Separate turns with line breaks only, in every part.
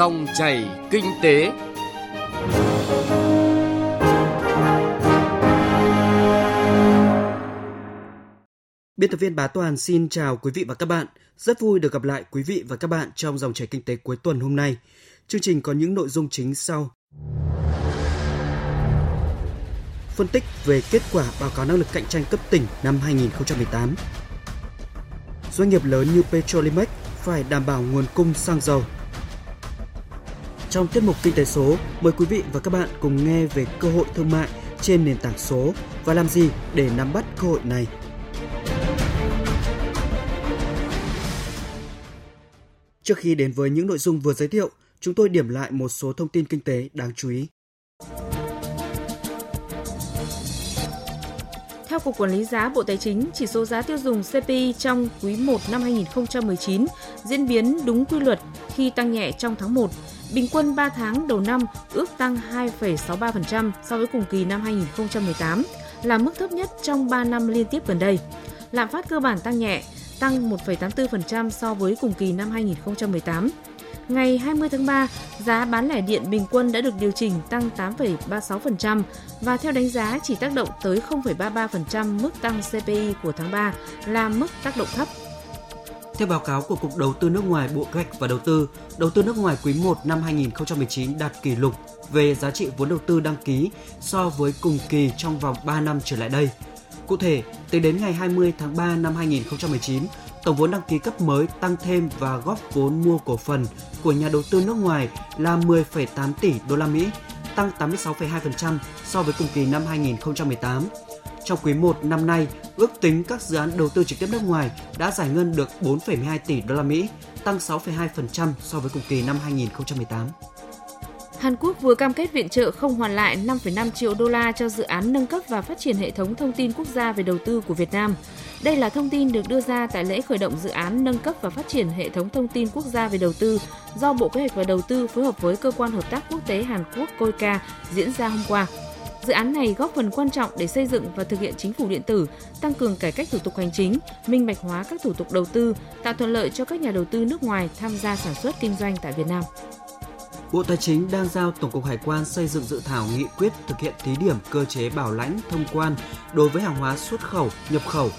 Dòng chảy kinh tế.
Biên tập viên Bá Toàn xin chào quý vị và các bạn. Rất vui được gặp lại quý vị và các bạn trong dòng chảy kinh tế cuối tuần hôm nay. Chương trình có những nội dung chính sau. Phân tích về kết quả báo cáo năng lực cạnh tranh cấp tỉnh năm 2018. Doanh nghiệp lớn như Petrolimex phải đảm bảo nguồn cung xăng dầu. Trong tiết mục Kinh tế số, mời quý vị và các bạn cùng nghe về cơ hội thương mại trên nền tảng số và làm gì để nắm bắt cơ hội này. Trước khi đến với những nội dung vừa giới thiệu, chúng tôi điểm lại một số thông tin kinh tế đáng chú ý.
Theo Cục Quản lý giá Bộ Tài chính, chỉ số giá tiêu dùng CPI trong quý 1 năm 2019 diễn biến đúng quy luật khi tăng nhẹ trong tháng 1. Bình quân 3 tháng đầu năm ước tăng 2,63% so với cùng kỳ năm 2018, là mức thấp nhất trong 3 năm liên tiếp gần đây. Lạm phát cơ bản tăng nhẹ, tăng 1,84% so với cùng kỳ năm 2018. Ngày 20 tháng 3, giá bán lẻ điện bình quân đã được điều chỉnh tăng 8,36% và theo đánh giá chỉ tác động tới 0,33% mức tăng CPI của tháng 3 là mức tác động thấp.
Theo báo cáo của Cục Đầu tư nước ngoài Bộ Kế hoạch và Đầu tư, đầu tư nước ngoài quý 1 năm 2019 đạt kỷ lục về giá trị vốn đầu tư đăng ký so với cùng kỳ trong vòng 3 năm trở lại đây. Cụ thể, tính đến ngày 20 tháng 3 năm 2019, tổng vốn đăng ký cấp mới tăng thêm và góp vốn mua cổ phần của nhà đầu tư nước ngoài là 10,8 tỷ đô la Mỹ, tăng 86,2% so với cùng kỳ năm 2018. Trong quý 1 năm nay, ước tính các dự án đầu tư trực tiếp nước ngoài đã giải ngân được 4,12 tỷ đô la Mỹ, tăng 6,2% so với cùng kỳ năm 2018.
Hàn Quốc vừa cam kết viện trợ không hoàn lại 5,5 triệu đô la cho dự án nâng cấp và phát triển hệ thống thông tin quốc gia về đầu tư của Việt Nam. Đây là thông tin được đưa ra tại lễ khởi động dự án nâng cấp và phát triển hệ thống thông tin quốc gia về đầu tư do Bộ Kế hoạch và Đầu tư phối hợp với cơ quan hợp tác quốc tế Hàn Quốc COICA diễn ra hôm qua. Dự án này góp phần quan trọng để xây dựng và thực hiện chính phủ điện tử, tăng cường cải cách thủ tục hành chính, minh bạch hóa các thủ tục đầu tư, tạo thuận lợi cho các nhà đầu tư nước ngoài tham gia sản xuất kinh doanh tại Việt Nam.
Bộ Tài chính đang giao Tổng cục Hải quan xây dựng dự thảo nghị quyết thực hiện thí điểm cơ chế bảo lãnh thông quan đối với hàng hóa xuất khẩu, nhập khẩu.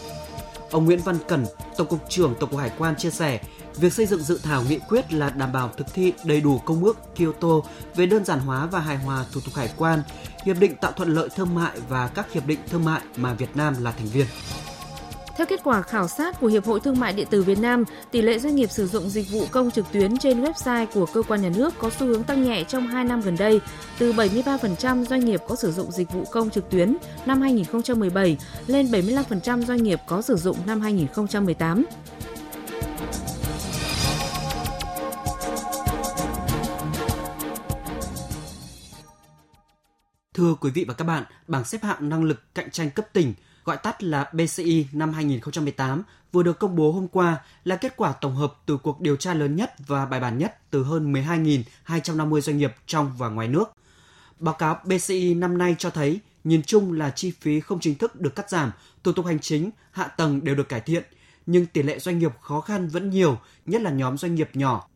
Ông Nguyễn Văn Cẩn, Tổng cục trưởng Tổng cục Hải quan chia sẻ, việc xây dựng dự thảo nghị quyết là đảm bảo thực thi đầy đủ công ước Kyoto về đơn giản hóa và hài hòa thủ tục hải quan, hiệp định tạo thuận lợi thương mại và các hiệp định thương mại mà Việt Nam là thành viên.
Theo kết quả khảo sát của Hiệp hội Thương mại điện tử Việt Nam, tỷ lệ doanh nghiệp sử dụng dịch vụ công trực tuyến trên website của cơ quan nhà nước có xu hướng tăng nhẹ trong 2 năm gần đây, từ 73% doanh nghiệp có sử dụng dịch vụ công trực tuyến năm 2017 lên 75% doanh nghiệp có sử dụng năm 2018.
Thưa quý vị và các bạn, bảng xếp hạng năng lực cạnh tranh cấp tỉnh – gọi tắt là BCI năm 2018 vừa được công bố hôm qua là kết quả tổng hợp từ cuộc điều tra lớn nhất và bài bản nhất từ hơn 12.250 doanh nghiệp trong và ngoài nước. Báo cáo BCI năm nay cho thấy nhìn chung là chi phí không chính thức được cắt giảm, thủ tục hành chính, hạ tầng đều được cải thiện, nhưng tỷ lệ doanh nghiệp khó khăn vẫn nhiều, nhất là nhóm doanh nghiệp nhỏ.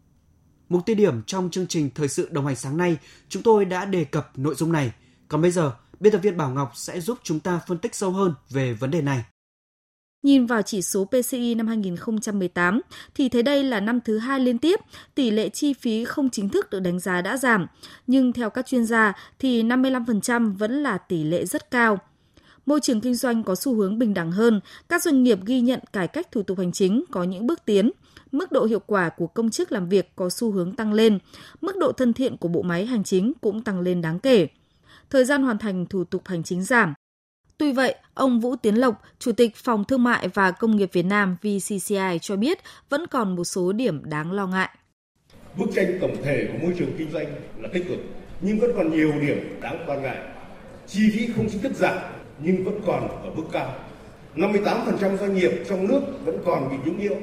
Mục tiêu điểm trong chương trình Thời sự đồng hành sáng nay, chúng tôi đã đề cập nội dung này. Còn bây giờ, biên tập viên Bảo Ngọc sẽ giúp chúng ta phân tích sâu hơn về vấn đề này.
Nhìn vào chỉ số PCI năm 2018 thì thấy đây là năm thứ hai liên tiếp tỷ lệ chi phí không chính thức được đánh giá đã giảm, nhưng theo các chuyên gia thì 55% vẫn là tỷ lệ rất cao. Môi trường kinh doanh có xu hướng bình đẳng hơn, các doanh nghiệp ghi nhận cải cách thủ tục hành chính có những bước tiến, mức độ hiệu quả của công chức làm việc có xu hướng tăng lên, mức độ thân thiện của bộ máy hành chính cũng tăng lên đáng kể thời gian hoàn thành thủ tục hành chính giảm. Tuy vậy, ông Vũ Tiến Lộc, Chủ tịch Phòng Thương mại và Công nghiệp Việt Nam VCCI cho biết vẫn còn một số điểm đáng lo ngại.
Bức tranh tổng thể của môi trường kinh doanh là tích cực, nhưng vẫn còn nhiều điểm đáng quan ngại. Chi phí không chính thức giảm nhưng vẫn còn ở mức cao. 58% doanh nghiệp trong nước vẫn còn bị nhũng nhiễu.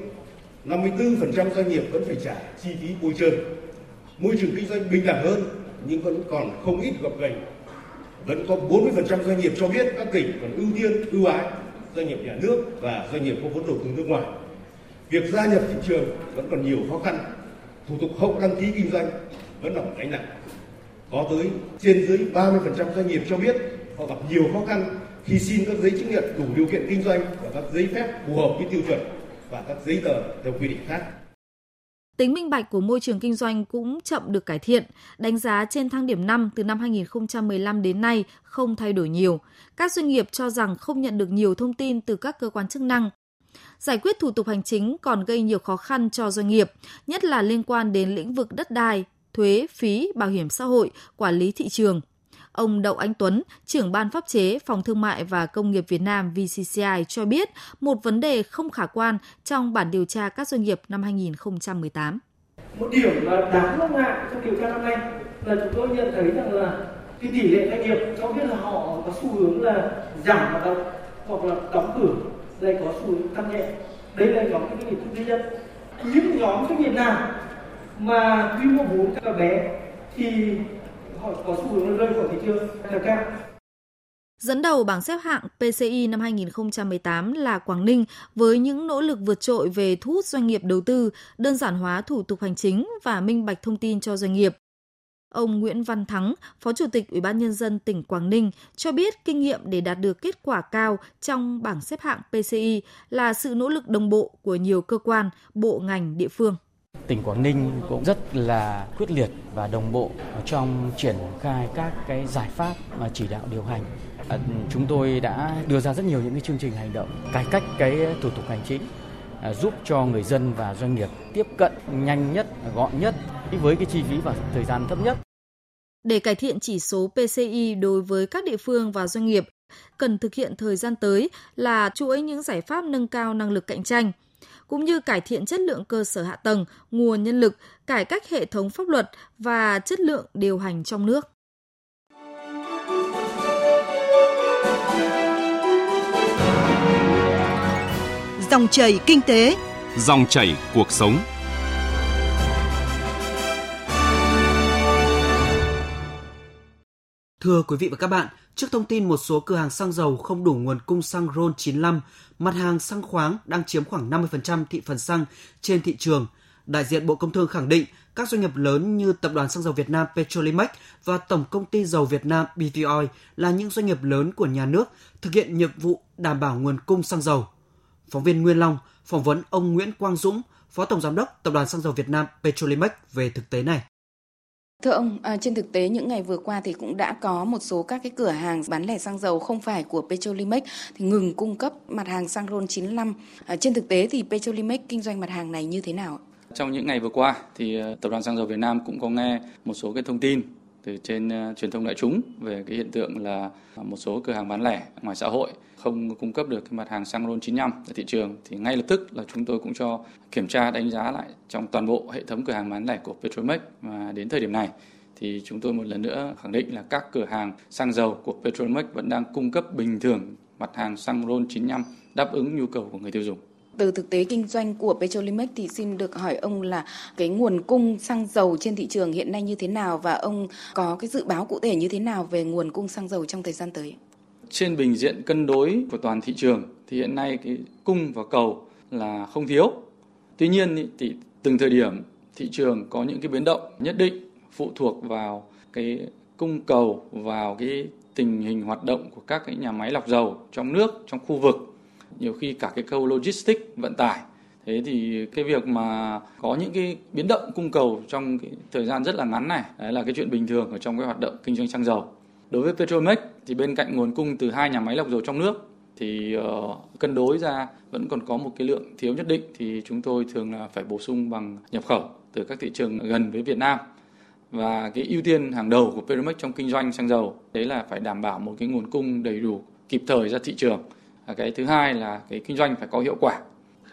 54% doanh nghiệp vẫn phải trả chi phí bôi trơn. Môi trường kinh doanh bình đẳng hơn nhưng vẫn còn không ít gập ghềnh vẫn có 40% doanh nghiệp cho biết các tỉnh còn ưu tiên ưu ái doanh nghiệp nhà nước và doanh nghiệp có vốn đầu tư nước ngoài. Việc gia nhập thị trường vẫn còn nhiều khó khăn, thủ tục hậu đăng ký kinh doanh, vẫn là một gánh nặng. Có tới trên dưới 30% doanh nghiệp cho biết họ gặp nhiều khó khăn khi xin các giấy chứng nhận đủ điều kiện kinh doanh và các giấy phép phù hợp với tiêu chuẩn và các giấy tờ theo quy định khác.
Tính minh bạch của môi trường kinh doanh cũng chậm được cải thiện, đánh giá trên thang điểm 5 từ năm 2015 đến nay không thay đổi nhiều. Các doanh nghiệp cho rằng không nhận được nhiều thông tin từ các cơ quan chức năng. Giải quyết thủ tục hành chính còn gây nhiều khó khăn cho doanh nghiệp, nhất là liên quan đến lĩnh vực đất đai, thuế, phí, bảo hiểm xã hội, quản lý thị trường – Ông Đậu Anh Tuấn, trưởng ban pháp chế Phòng Thương mại và Công nghiệp Việt Nam VCCI cho biết một vấn đề không khả quan trong bản điều tra các doanh nghiệp năm 2018.
Một điểm mà đáng lo ngại trong điều tra năm nay là chúng tôi nhận thấy rằng là cái tỷ lệ doanh nghiệp cho biết là họ có xu hướng là giảm hoạt động hoặc là đóng cửa đây có xu hướng tăng nhẹ đây là nhóm cái doanh nghiệp tư nhân những nhóm doanh nghiệp nào mà quy mô vốn các bé thì họ có xu hướng rơi khỏi thị trường là cao.
Dẫn đầu bảng xếp hạng PCI năm 2018 là Quảng Ninh với những nỗ lực vượt trội về thu hút doanh nghiệp đầu tư, đơn giản hóa thủ tục hành chính và minh bạch thông tin cho doanh nghiệp. Ông Nguyễn Văn Thắng, Phó Chủ tịch Ủy ban Nhân dân tỉnh Quảng Ninh cho biết kinh nghiệm để đạt được kết quả cao trong bảng xếp hạng PCI là sự nỗ lực đồng bộ của nhiều cơ quan, bộ ngành địa phương
tỉnh Quảng Ninh cũng rất là quyết liệt và đồng bộ trong triển khai các cái giải pháp mà chỉ đạo điều hành. À, chúng tôi đã đưa ra rất nhiều những cái chương trình hành động cải cách cái thủ tục hành chính à, giúp cho người dân và doanh nghiệp tiếp cận nhanh nhất, gọn nhất với cái chi phí và thời gian thấp nhất.
Để cải thiện chỉ số PCI đối với các địa phương và doanh nghiệp, cần thực hiện thời gian tới là chuỗi những giải pháp nâng cao năng lực cạnh tranh, cũng như cải thiện chất lượng cơ sở hạ tầng, nguồn nhân lực, cải cách hệ thống pháp luật và chất lượng điều hành trong nước.
Dòng chảy kinh tế,
dòng chảy cuộc sống.
Thưa quý vị và các bạn, trước thông tin một số cửa hàng xăng dầu không đủ nguồn cung xăng RON 95, mặt hàng xăng khoáng đang chiếm khoảng 50% thị phần xăng trên thị trường. Đại diện Bộ Công Thương khẳng định các doanh nghiệp lớn như Tập đoàn Xăng dầu Việt Nam Petrolimex và Tổng công ty dầu Việt Nam BP Oil là những doanh nghiệp lớn của nhà nước thực hiện nhiệm vụ đảm bảo nguồn cung xăng dầu. Phóng viên Nguyên Long phỏng vấn ông Nguyễn Quang Dũng, Phó Tổng Giám đốc Tập đoàn Xăng dầu Việt Nam Petrolimex về thực tế này.
Thưa ông, à, trên thực tế những ngày vừa qua thì cũng đã có một số các cái cửa hàng bán lẻ xăng dầu không phải của Petrolimex thì ngừng cung cấp mặt hàng xăng RON 95. À, trên thực tế thì Petrolimex kinh doanh mặt hàng này như thế nào?
Trong những ngày vừa qua thì à, Tập đoàn Xăng dầu Việt Nam cũng có nghe một số cái thông tin từ trên ờ, truyền thông đại chúng về cái hiện tượng là một số cửa hàng bán lẻ ngoài xã hội không cung cấp được cái mặt hàng xăng RON 95 tại thị trường thì ngay lập tức là chúng tôi cũng cho kiểm tra đánh giá lại trong toàn bộ hệ thống cửa hàng bán lẻ của Petromex và đến thời điểm này thì chúng tôi một lần nữa khẳng định là các cửa hàng xăng dầu của Petromex vẫn đang cung cấp bình thường mặt hàng xăng RON 95 đáp ứng nhu cầu của người tiêu dùng.
Từ thực tế kinh doanh của Petrolimex thì xin được hỏi ông là cái nguồn cung xăng dầu trên thị trường hiện nay như thế nào và ông có cái dự báo cụ thể như thế nào về nguồn cung xăng dầu trong thời gian tới?
Trên bình diện cân đối của toàn thị trường thì hiện nay cái cung và cầu là không thiếu. Tuy nhiên thì từng thời điểm thị trường có những cái biến động nhất định phụ thuộc vào cái cung cầu, vào cái tình hình hoạt động của các cái nhà máy lọc dầu trong nước, trong khu vực nhiều khi cả cái khâu logistics vận tải thế thì cái việc mà có những cái biến động cung cầu trong cái thời gian rất là ngắn này đấy là cái chuyện bình thường ở trong cái hoạt động kinh doanh xăng dầu. Đối với Petromex thì bên cạnh nguồn cung từ hai nhà máy lọc dầu trong nước thì uh, cân đối ra vẫn còn có một cái lượng thiếu nhất định thì chúng tôi thường là phải bổ sung bằng nhập khẩu từ các thị trường gần với Việt Nam. Và cái ưu tiên hàng đầu của Petromex trong kinh doanh xăng dầu đấy là phải đảm bảo một cái nguồn cung đầy đủ kịp thời ra thị trường cái thứ hai là cái kinh doanh phải có hiệu quả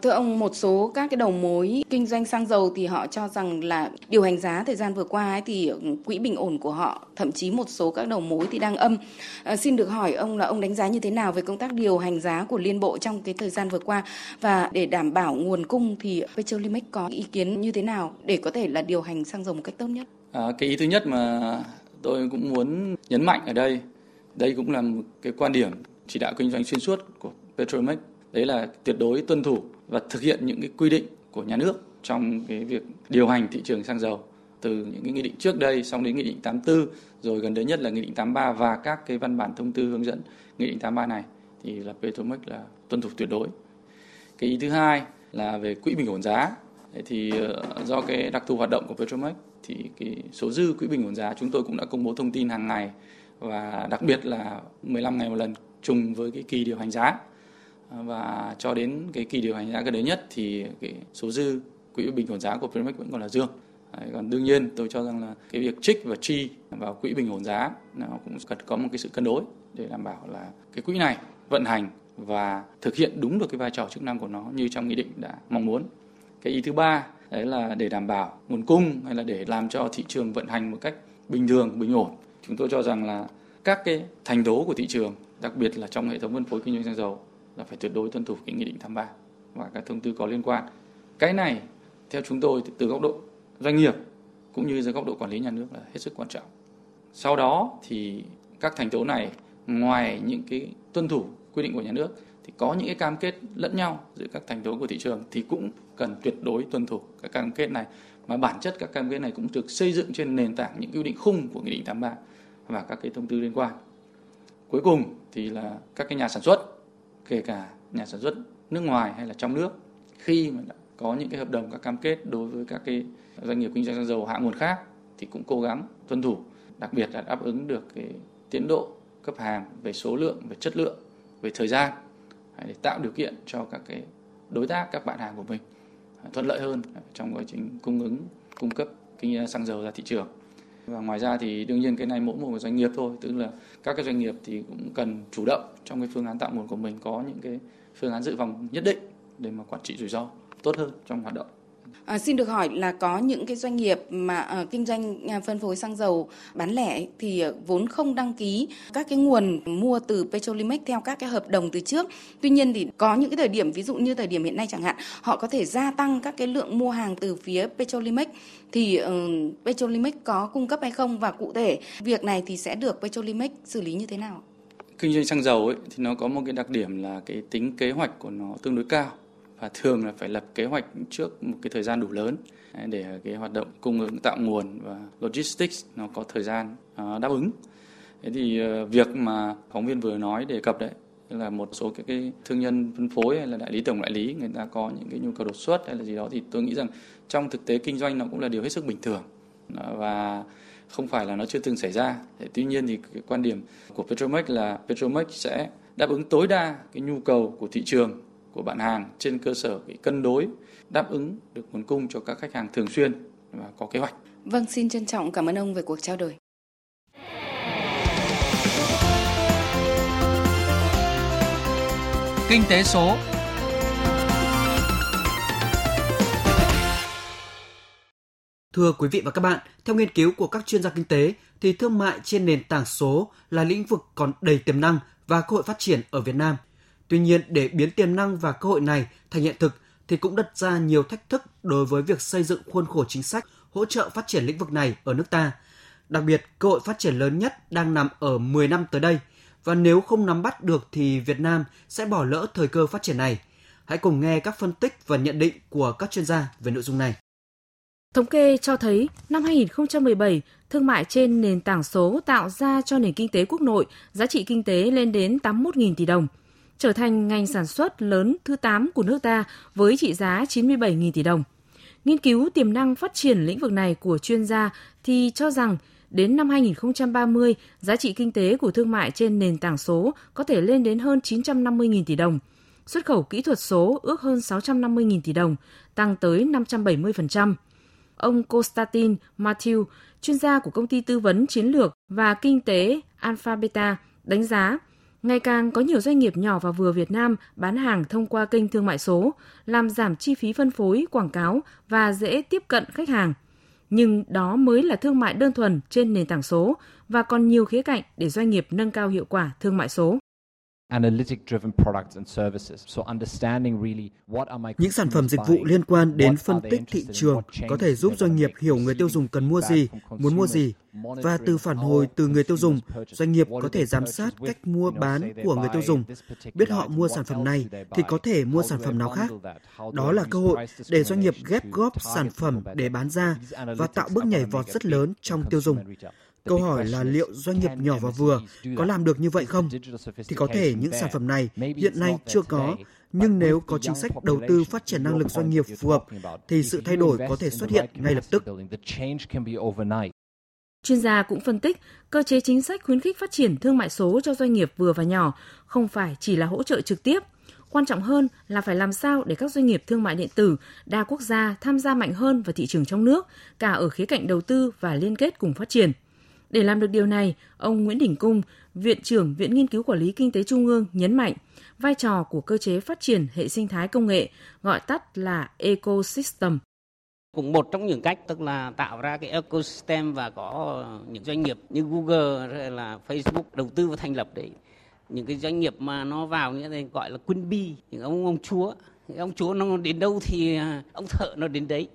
Thưa ông, một số các cái đầu mối kinh doanh xăng dầu thì họ cho rằng là điều hành giá thời gian vừa qua ấy thì quỹ bình ổn của họ, thậm chí một số các đầu mối thì đang âm. À, xin được hỏi ông là ông đánh giá như thế nào về công tác điều hành giá của Liên Bộ trong cái thời gian vừa qua và để đảm bảo nguồn cung thì Petrolimex có ý kiến như thế nào để có thể là điều hành xăng dầu một cách tốt nhất?
À, cái ý thứ nhất mà tôi cũng muốn nhấn mạnh ở đây, đây cũng là một cái quan điểm chỉ đạo kinh doanh xuyên suốt của Petromex đấy là tuyệt đối tuân thủ và thực hiện những cái quy định của nhà nước trong cái việc điều hành thị trường xăng dầu từ những cái nghị định trước đây xong đến nghị định 84 rồi gần đây nhất là nghị định 83 và các cái văn bản thông tư hướng dẫn nghị định 83 này thì là Petromax là tuân thủ tuyệt đối. Cái ý thứ hai là về quỹ bình ổn giá. Thì ờ, do cái đặc thù hoạt động của Petromax thì cái số dư quỹ bình ổn giá chúng tôi cũng đã công bố thông tin hàng ngày và đặc biệt là 15 ngày một lần chung với cái kỳ điều hành giá à, và cho đến cái kỳ điều hành giá gần đấy nhất thì cái số dư quỹ bình ổn giá của Primex vẫn còn là dương. Đấy, còn đương nhiên tôi cho rằng là cái việc trích và chi vào quỹ bình ổn giá nó cũng cần có một cái sự cân đối để đảm bảo là cái quỹ này vận hành và thực hiện đúng được cái vai trò chức năng của nó như trong nghị định đã mong muốn. Cái ý thứ ba đấy là để đảm bảo nguồn cung hay là để làm cho thị trường vận hành một cách bình thường, bình ổn. Chúng tôi cho rằng là các cái thành tố của thị trường, đặc biệt là trong hệ thống phân phối kinh doanh xăng dầu là phải tuyệt đối tuân thủ cái nghị định 83 và các thông tư có liên quan. Cái này, theo chúng tôi từ góc độ doanh nghiệp cũng như dưới góc độ quản lý nhà nước là hết sức quan trọng. Sau đó thì các thành tố này, ngoài những cái tuân thủ quy định của nhà nước thì có những cái cam kết lẫn nhau giữa các thành tố của thị trường thì cũng cần tuyệt đối tuân thủ các cam kết này mà bản chất các cam kết này cũng được xây dựng trên nền tảng những quy định khung của nghị định 83 và các cái thông tư liên quan. Cuối cùng thì là các cái nhà sản xuất, kể cả nhà sản xuất nước ngoài hay là trong nước, khi mà đã có những cái hợp đồng, các cam kết đối với các cái doanh nghiệp kinh doanh xăng dầu hạ nguồn khác thì cũng cố gắng tuân thủ. Đặc biệt là đáp ứng được cái tiến độ cấp hàng về số lượng, về chất lượng, về thời gian để tạo điều kiện cho các cái đối tác, các bạn hàng của mình thuận lợi hơn trong quá trình cung ứng, cung cấp kinh xăng dầu ra thị trường và ngoài ra thì đương nhiên cái này mỗi một doanh nghiệp thôi, tức là các cái doanh nghiệp thì cũng cần chủ động trong cái phương án tạo nguồn của mình có những cái phương án dự phòng nhất định để mà quản trị rủi ro tốt hơn trong hoạt động.
À, xin được hỏi là có những cái doanh nghiệp mà à, kinh doanh à, phân phối xăng dầu bán lẻ thì à, vốn không đăng ký các cái nguồn mua từ Petrolimex theo các cái hợp đồng từ trước. Tuy nhiên thì có những cái thời điểm ví dụ như thời điểm hiện nay chẳng hạn, họ có thể gia tăng các cái lượng mua hàng từ phía Petrolimex thì à, Petrolimex có cung cấp hay không và cụ thể việc này thì sẽ được Petrolimex xử lý như thế nào?
Kinh doanh xăng dầu ấy thì nó có một cái đặc điểm là cái tính kế hoạch của nó tương đối cao và thường là phải lập kế hoạch trước một cái thời gian đủ lớn để cái hoạt động cung ứng tạo nguồn và logistics nó có thời gian à, đáp ứng. Thế thì ờ, việc mà phóng viên vừa nói đề cập đấy là một số cái, cái thương nhân phân phối hay là đại lý tổng đại lý người ta có những cái nhu cầu đột xuất hay là gì đó thì tôi nghĩ rằng trong thực tế kinh doanh nó cũng là điều hết sức bình thường và không phải là nó chưa từng xảy ra. Tuy nhiên thì cái quan điểm của Petromax là Petromax sẽ đáp ứng tối đa cái nhu cầu của thị trường của bạn hàng trên cơ sở cái cân đối đáp ứng được nguồn cung cho các khách hàng thường xuyên và có kế hoạch.
Vâng, xin trân trọng cảm ơn ông về cuộc trao đổi.
Kinh tế số Thưa quý vị và các bạn, theo nghiên cứu của các chuyên gia kinh tế thì thương mại trên nền tảng số là lĩnh vực còn đầy tiềm năng và cơ hội phát triển ở Việt Nam – Tuy nhiên, để biến tiềm năng và cơ hội này thành hiện thực thì cũng đặt ra nhiều thách thức đối với việc xây dựng khuôn khổ chính sách hỗ trợ phát triển lĩnh vực này ở nước ta. Đặc biệt, cơ hội phát triển lớn nhất đang nằm ở 10 năm tới đây và nếu không nắm bắt được thì Việt Nam sẽ bỏ lỡ thời cơ phát triển này. Hãy cùng nghe các phân tích và nhận định của các chuyên gia về nội dung này.
Thống kê cho thấy năm 2017, thương mại trên nền tảng số tạo ra cho nền kinh tế quốc nội giá trị kinh tế lên đến 81.000 tỷ đồng – trở thành ngành sản xuất lớn thứ 8 của nước ta với trị giá 97.000 tỷ đồng. Nghiên cứu tiềm năng phát triển lĩnh vực này của chuyên gia thì cho rằng đến năm 2030, giá trị kinh tế của thương mại trên nền tảng số có thể lên đến hơn 950.000 tỷ đồng. Xuất khẩu kỹ thuật số ước hơn 650.000 tỷ đồng, tăng tới 570%. Ông Konstantin Matthew, chuyên gia của công ty tư vấn chiến lược và kinh tế Alpha Beta, đánh giá Ngày càng có nhiều doanh nghiệp nhỏ và vừa Việt Nam bán hàng thông qua kênh thương mại số, làm giảm chi phí phân phối, quảng cáo và dễ tiếp cận khách hàng. Nhưng đó mới là thương mại đơn thuần trên nền tảng số và còn nhiều khía cạnh để doanh nghiệp nâng cao hiệu quả thương mại số
những sản phẩm dịch vụ liên quan đến phân tích thị trường có thể giúp doanh nghiệp hiểu người tiêu dùng cần mua gì, muốn mua gì và từ phản hồi từ người tiêu dùng, doanh nghiệp có thể giám sát cách mua bán của người tiêu dùng, biết họ mua sản phẩm này thì có thể mua sản phẩm nào khác. Đó là cơ hội để doanh nghiệp ghép góp sản phẩm để bán ra và tạo bước nhảy vọt rất lớn trong tiêu dùng. Câu hỏi là liệu doanh nghiệp nhỏ và vừa có làm được như vậy không? Thì có thể những sản phẩm này hiện nay chưa có, nhưng nếu có chính sách đầu tư phát triển năng lực doanh nghiệp phù hợp thì sự thay đổi có thể xuất hiện ngay lập tức.
Chuyên gia cũng phân tích, cơ chế chính sách khuyến khích phát triển thương mại số cho doanh nghiệp vừa và nhỏ không phải chỉ là hỗ trợ trực tiếp. Quan trọng hơn là phải làm sao để các doanh nghiệp thương mại điện tử đa quốc gia tham gia mạnh hơn vào thị trường trong nước, cả ở khía cạnh đầu tư và liên kết cùng phát triển. Để làm được điều này, ông Nguyễn Đình Cung, Viện trưởng Viện Nghiên cứu Quản lý Kinh tế Trung ương nhấn mạnh vai trò của cơ chế phát triển hệ sinh thái công nghệ, gọi tắt là ecosystem.
Cũng một trong những cách tức là tạo ra cái ecosystem và có những doanh nghiệp như Google hay là Facebook đầu tư và thành lập đấy. Những cái doanh nghiệp mà nó vào như thế gọi là quân bi, những ông ông chúa. Ông chúa nó đến đâu thì à, ông thợ nó đến đấy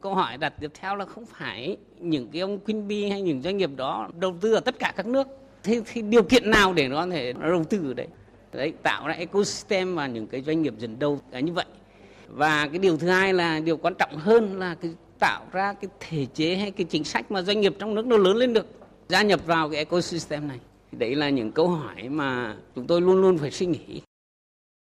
Câu hỏi đặt tiếp theo là không phải những cái ông Queen Bee hay những doanh nghiệp đó đầu tư ở tất cả các nước. Thế thì điều kiện nào để nó có thể đầu tư ở đấy? Đấy, tạo ra ecosystem và những cái doanh nghiệp dần đầu là như vậy. Và cái điều thứ hai là điều quan trọng hơn là cái tạo ra cái thể chế hay cái chính sách mà doanh nghiệp trong nước nó lớn lên được gia nhập vào cái ecosystem này. Đấy là những câu hỏi mà chúng tôi luôn luôn phải suy nghĩ.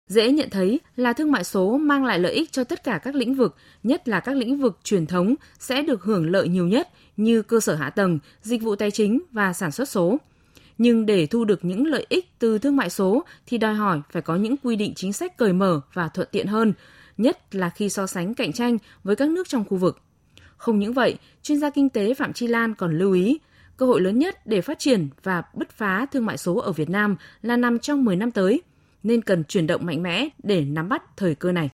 Dễ nhận thấy là thương mại số mang lại lợi ích cho tất cả các lĩnh vực, nhất là các lĩnh vực truyền thống sẽ được hưởng lợi nhiều nhất như cơ sở hạ tầng, dịch vụ tài chính và sản xuất số. Nhưng để thu được những lợi ích từ thương mại số thì đòi hỏi phải có những quy định chính sách cởi mở và thuận tiện hơn, nhất là khi so sánh cạnh tranh với các nước trong khu vực. Không những vậy, chuyên gia kinh tế Phạm Chi Lan còn lưu ý, cơ hội lớn nhất để phát triển và bứt phá thương mại số ở Việt Nam là nằm trong 10 năm tới – nên cần chuyển động mạnh mẽ để nắm bắt thời cơ này.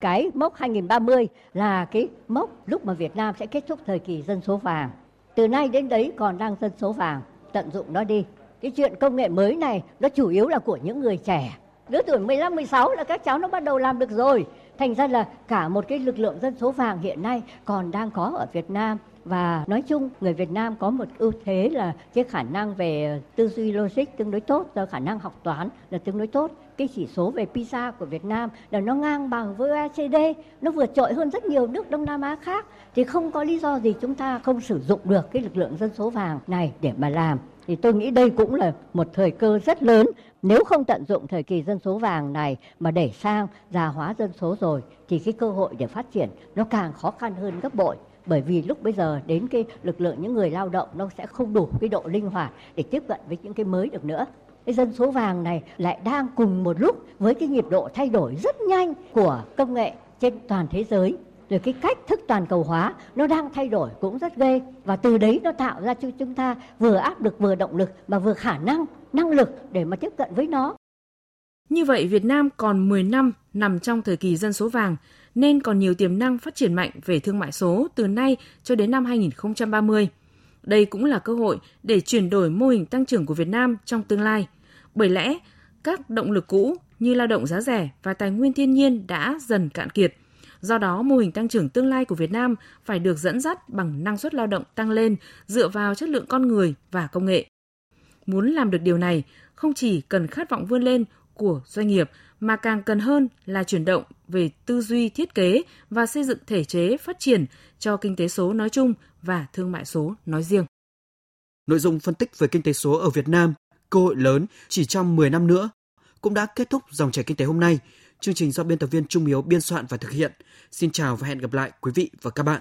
Cái mốc 2030 là cái mốc lúc mà Việt Nam sẽ kết thúc thời kỳ dân số vàng. Từ nay đến đấy còn đang dân số vàng, tận dụng nó đi. Cái chuyện công nghệ mới này nó chủ yếu là của những người trẻ. Lứa tuổi 15, 16 là các cháu nó bắt đầu làm được rồi. Thành ra là cả một cái lực lượng dân số vàng hiện nay còn đang có ở Việt Nam và nói chung người Việt Nam có một ưu thế là cái khả năng về tư duy logic tương đối tốt, và khả năng học toán là tương đối tốt. Cái chỉ số về PISA của Việt Nam là nó ngang bằng với OECD, nó vượt trội hơn rất nhiều nước Đông Nam Á khác. Thì không có lý do gì chúng ta không sử dụng được cái lực lượng dân số vàng này để mà làm. Thì tôi nghĩ đây cũng là một thời cơ rất lớn. Nếu không tận dụng thời kỳ dân số vàng này mà để sang, già hóa dân số rồi, thì cái cơ hội để phát triển nó càng khó khăn hơn gấp bội. Bởi vì lúc bây giờ đến cái lực lượng những người lao động nó sẽ không đủ cái độ linh hoạt để tiếp cận với những cái mới được nữa. Cái dân số vàng này lại đang cùng một lúc với cái nhịp độ thay đổi rất nhanh của công nghệ trên toàn thế giới. Rồi cái cách thức toàn cầu hóa nó đang thay đổi cũng rất ghê. Và từ đấy nó tạo ra cho chúng ta vừa áp lực, vừa động lực, mà vừa khả năng năng lực để mà tiếp cận với nó
như vậy Việt Nam còn 10 năm nằm trong thời kỳ dân số vàng nên còn nhiều tiềm năng phát triển mạnh về thương mại số từ nay cho đến năm 2030. Đây cũng là cơ hội để chuyển đổi mô hình tăng trưởng của Việt Nam trong tương lai. Bởi lẽ, các động lực cũ như lao động giá rẻ và tài nguyên thiên nhiên đã dần cạn kiệt. Do đó, mô hình tăng trưởng tương lai của Việt Nam phải được dẫn dắt bằng năng suất lao động tăng lên dựa vào chất lượng con người và công nghệ. Muốn làm được điều này, không chỉ cần khát vọng vươn lên của doanh nghiệp mà càng cần hơn là chuyển động về tư duy thiết kế và xây dựng thể chế phát triển cho kinh tế số nói chung và thương mại số nói riêng.
Nội dung phân tích về kinh tế số ở Việt Nam, cơ hội lớn chỉ trong 10 năm nữa cũng đã kết thúc dòng chảy kinh tế hôm nay. Chương trình do biên tập viên Trung Hiếu biên soạn và thực hiện. Xin chào và hẹn gặp lại quý vị và các bạn.